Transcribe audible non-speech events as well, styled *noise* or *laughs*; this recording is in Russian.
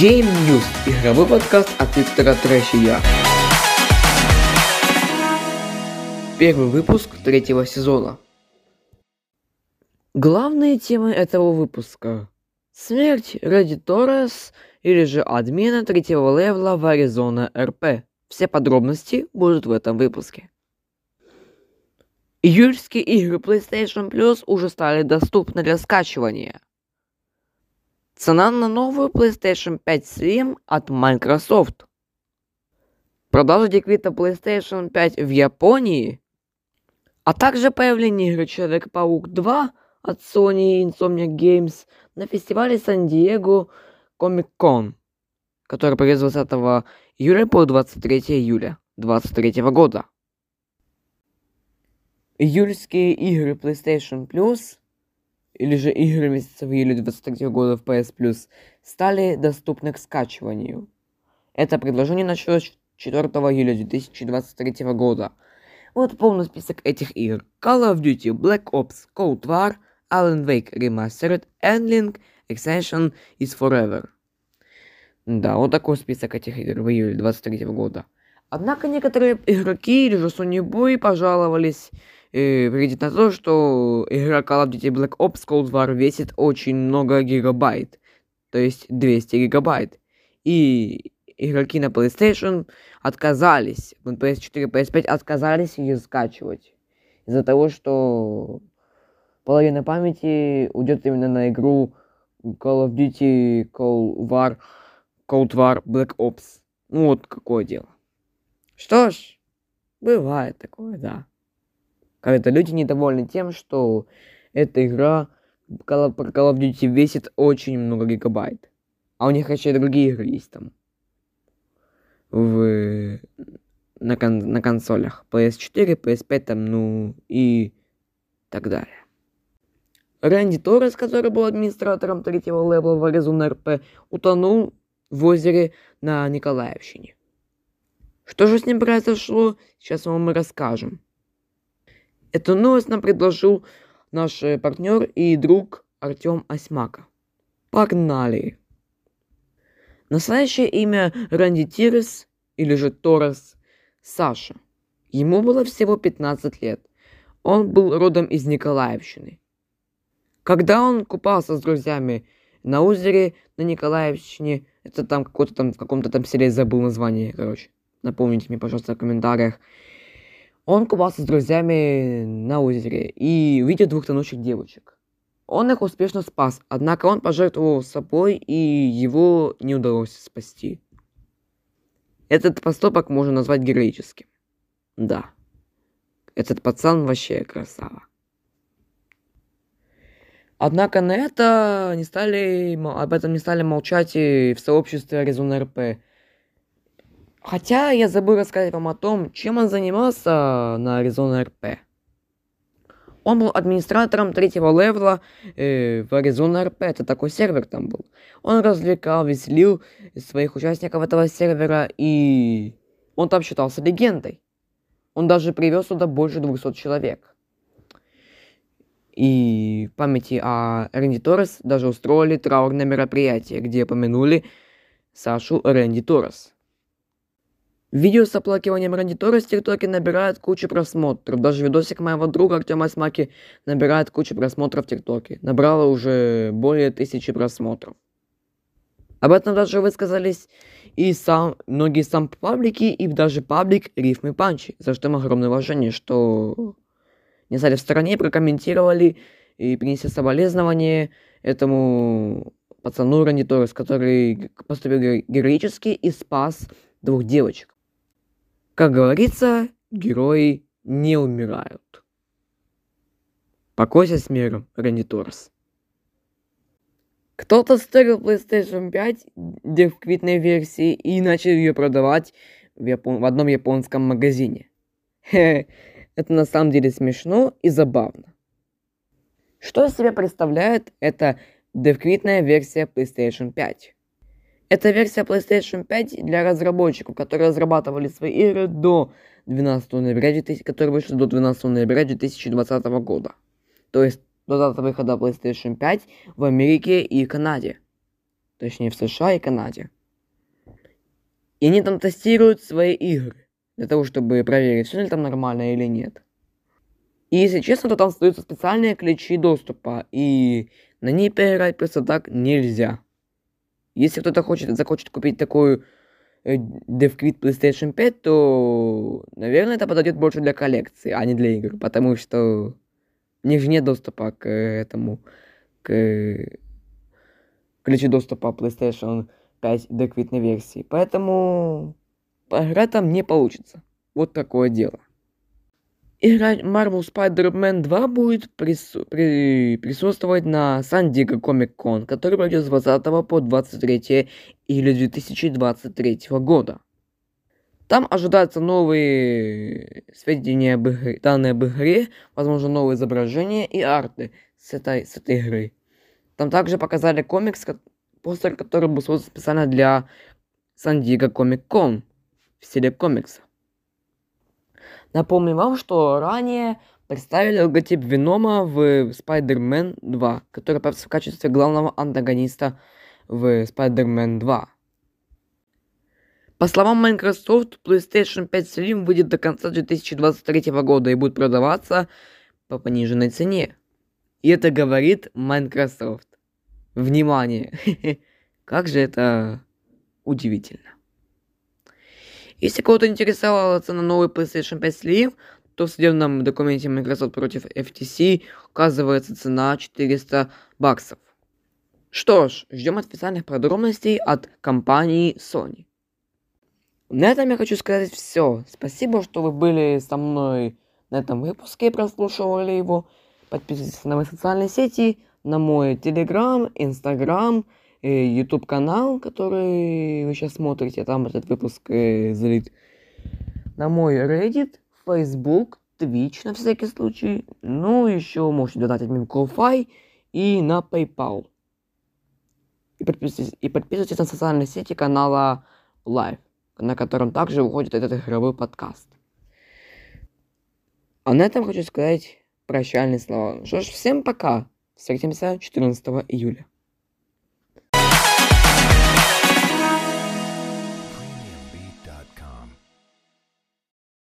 Game News – игровой подкаст от Виктора Трэщия. Первый выпуск третьего сезона. Главные темы этого выпуска. Смерть Реди Торрес или же админа третьего левела в Аризона РП. Все подробности будут в этом выпуске. Июльские игры PlayStation Plus уже стали доступны для скачивания. Цена на новую PlayStation 5 Slim от Microsoft. Продажа деквита PlayStation 5 в Японии. А также появление игры Человек-паук 2 от Sony Insomniac Games на фестивале Сан-Диего Comic Con, который пройдет с 20 июля по 23 июля 2023 года. Июльские игры PlayStation Plus или же игры месяца в июле 23 года в PS Plus стали доступны к скачиванию. Это предложение началось 4 июля 2023 года. Вот полный список этих игр. Call of Duty, Black Ops, Cold War, Alan Wake Remastered, Endling, Extension is Forever. Да, вот такой список этих игр в июле 23 года. Однако некоторые игроки или же Sony Boy пожаловались э, выглядит на то, что игра Call of Duty Black Ops Cold War весит очень много гигабайт. То есть 200 гигабайт. И игроки на PlayStation отказались, на PS4 PS5 отказались ее скачивать. Из-за того, что половина памяти уйдет именно на игру Call of Duty Cold War, Cold War Black Ops. Ну вот какое дело. Что ж, бывает такое, да когда люди недовольны тем, что эта игра Call of Duty весит очень много гигабайт. А у них еще и другие игры есть там. В... На, кон... на консолях. PS4, PS5 там, ну и так далее. Рэнди Торрес, который был администратором третьего левела в Arizona РП, утонул в озере на Николаевщине. Что же с ним произошло, сейчас вам мы расскажем. Эту новость нам предложил наш э, партнер и друг Артем Осьмака. Погнали! Настоящее имя Ранди Тирес, или же Торрес, Саша. Ему было всего 15 лет. Он был родом из Николаевщины. Когда он купался с друзьями на озере на Николаевщине, это там какой-то там, в каком-то там селе забыл название, короче. Напомните мне, пожалуйста, в комментариях. Он купался с друзьями на озере и увидел двух тонущих девочек. Он их успешно спас, однако он пожертвовал собой, и его не удалось спасти. Этот поступок можно назвать героическим. Да. Этот пацан вообще красава. Однако на это не стали, об этом не стали молчать и в сообществе Аризона РП. Хотя я забыл рассказать вам о том, чем он занимался на Arizona RP. Он был администратором третьего левела э, в Arizona RP, это такой сервер там был. Он развлекал, веселил своих участников этого сервера, и он там считался легендой. Он даже привез сюда больше 200 человек. И в памяти о Рэнди Торрес даже устроили траурное мероприятие, где помянули Сашу Рэнди Торрес. Видео с оплакиванием Рандитора с ТикТоке набирает кучу просмотров. Даже видосик моего друга Артема Смаки набирает кучу просмотров в ТикТоке. Набрало уже более тысячи просмотров. Об этом даже высказались и сам, многие сам паблики, и даже паблик Рифмы Панчи, за что им огромное уважение, что не стали в стороне, прокомментировали и принесли соболезнования этому пацану Рандиторес, который поступил героически и спас двух девочек. Как говорится, герои не умирают. Покойся с миром, Рэнди Торрес. Кто-то стырил PlayStation 5 дефквитной версии и начал ее продавать в, япон... в одном японском магазине. Это на самом деле смешно и забавно. Что из себя представляет эта дефквитная версия PlayStation 5? Это версия PlayStation 5 для разработчиков, которые разрабатывали свои игры до 12 ноября 2000, которые вышли до 12 ноября 2020 года. То есть до даты выхода PlayStation 5 в Америке и Канаде. точнее в США и Канаде. И они там тестируют свои игры для того, чтобы проверить, все ли там нормально или нет. И если честно, то там остаются специальные ключи доступа, и на ней поиграть просто так нельзя. Если кто-то хочет, захочет купить такую э, DevQuit PlayStation 5, то, наверное, это подойдет больше для коллекции, а не для игр, потому что у них же нет доступа к этому, к ключу доступа PlayStation 5 DevQuit версии. Поэтому поиграть там не получится. Вот такое дело. Игра Marvel Spider-Man 2 будет прису- при- присутствовать на San Diego Comic Con, который пройдет с 20 по 23 июля 2023 года. Там ожидаются новые сведения об игре, данные об игре, возможно, новые изображения и арты с этой, с этой игры. Там также показали комикс, постер, который был создан специально для San Diego Comic Con в стиле комикса. Напомню вам, что ранее представили логотип Венома в Spider-Man 2, который появится в качестве главного антагониста в Spider-Man 2. По словам Microsoft, PlayStation 5 Slim выйдет до конца 2023 года и будет продаваться по пониженной цене. И это говорит Microsoft. Внимание! *laughs* Как же это удивительно. Если кого-то интересовала цена новой PlayStation 5 Slim, то в судебном документе Microsoft против FTC указывается цена 400 баксов. Что ж, ждем официальных подробностей от компании Sony. На этом я хочу сказать все. Спасибо, что вы были со мной на этом выпуске прослушивали его. Подписывайтесь на мои социальные сети, на мой Telegram, Instagram, YouTube канал, который вы сейчас смотрите, там этот выпуск э, залит. На мой Reddit, Facebook, Twitch на всякий случай. Ну, еще можете донатить мне Ko-Fi и на PayPal. И подписывайтесь, и подписывайтесь на социальные сети канала Live, на котором также выходит этот игровой подкаст. А на этом хочу сказать прощальные слова. Что ж, всем пока. Встретимся 14 июля.